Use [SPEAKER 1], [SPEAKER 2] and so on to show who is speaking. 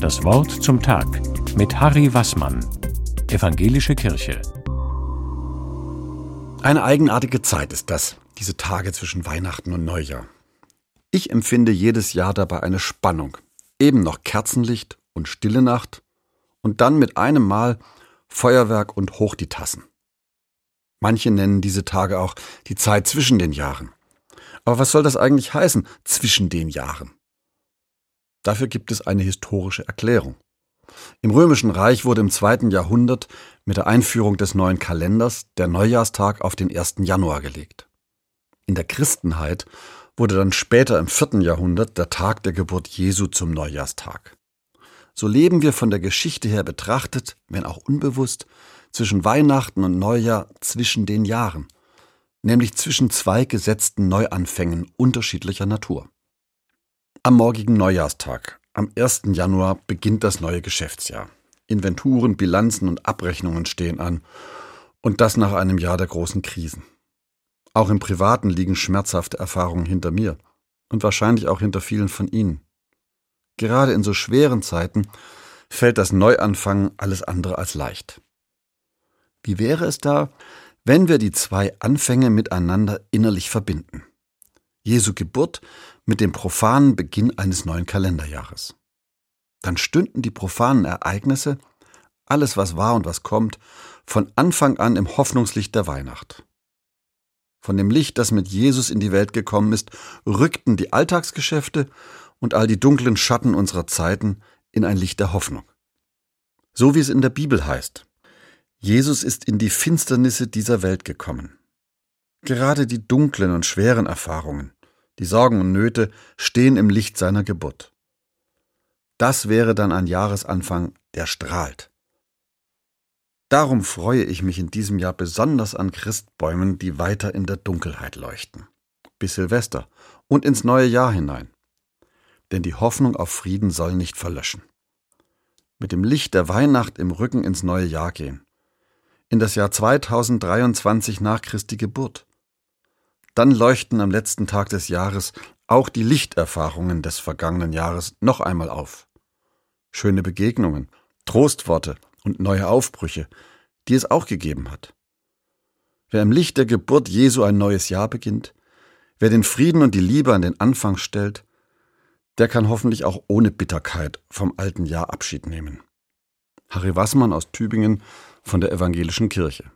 [SPEAKER 1] Das Wort zum Tag mit Harry Wassmann, Evangelische Kirche.
[SPEAKER 2] Eine eigenartige Zeit ist das, diese Tage zwischen Weihnachten und Neujahr. Ich empfinde jedes Jahr dabei eine Spannung. Eben noch Kerzenlicht und stille Nacht und dann mit einem Mal Feuerwerk und hoch die Tassen. Manche nennen diese Tage auch die Zeit zwischen den Jahren. Aber was soll das eigentlich heißen, zwischen den Jahren? Dafür gibt es eine historische Erklärung. Im Römischen Reich wurde im zweiten Jahrhundert mit der Einführung des neuen Kalenders der Neujahrstag auf den 1. Januar gelegt. In der Christenheit wurde dann später im vierten Jahrhundert der Tag der Geburt Jesu zum Neujahrstag. So leben wir von der Geschichte her betrachtet, wenn auch unbewusst, zwischen Weihnachten und Neujahr zwischen den Jahren, nämlich zwischen zwei gesetzten Neuanfängen unterschiedlicher Natur. Am morgigen Neujahrstag, am 1. Januar, beginnt das neue Geschäftsjahr. Inventuren, Bilanzen und Abrechnungen stehen an, und das nach einem Jahr der großen Krisen. Auch im Privaten liegen schmerzhafte Erfahrungen hinter mir und wahrscheinlich auch hinter vielen von Ihnen. Gerade in so schweren Zeiten fällt das Neuanfangen alles andere als leicht. Wie wäre es da, wenn wir die zwei Anfänge miteinander innerlich verbinden? Jesu Geburt mit dem profanen Beginn eines neuen Kalenderjahres. Dann stünden die profanen Ereignisse, alles was war und was kommt, von Anfang an im Hoffnungslicht der Weihnacht. Von dem Licht, das mit Jesus in die Welt gekommen ist, rückten die Alltagsgeschäfte und all die dunklen Schatten unserer Zeiten in ein Licht der Hoffnung. So wie es in der Bibel heißt. Jesus ist in die Finsternisse dieser Welt gekommen. Gerade die dunklen und schweren Erfahrungen, die Sorgen und Nöte stehen im Licht seiner Geburt. Das wäre dann ein Jahresanfang, der strahlt. Darum freue ich mich in diesem Jahr besonders an Christbäumen, die weiter in der Dunkelheit leuchten. Bis Silvester und ins neue Jahr hinein. Denn die Hoffnung auf Frieden soll nicht verlöschen. Mit dem Licht der Weihnacht im Rücken ins neue Jahr gehen in das Jahr 2023 nach Christi Geburt. Dann leuchten am letzten Tag des Jahres auch die Lichterfahrungen des vergangenen Jahres noch einmal auf. Schöne Begegnungen, Trostworte und neue Aufbrüche, die es auch gegeben hat. Wer im Licht der Geburt Jesu ein neues Jahr beginnt, wer den Frieden und die Liebe an den Anfang stellt, der kann hoffentlich auch ohne Bitterkeit vom alten Jahr Abschied nehmen. Harry Wassmann aus Tübingen von der Evangelischen Kirche.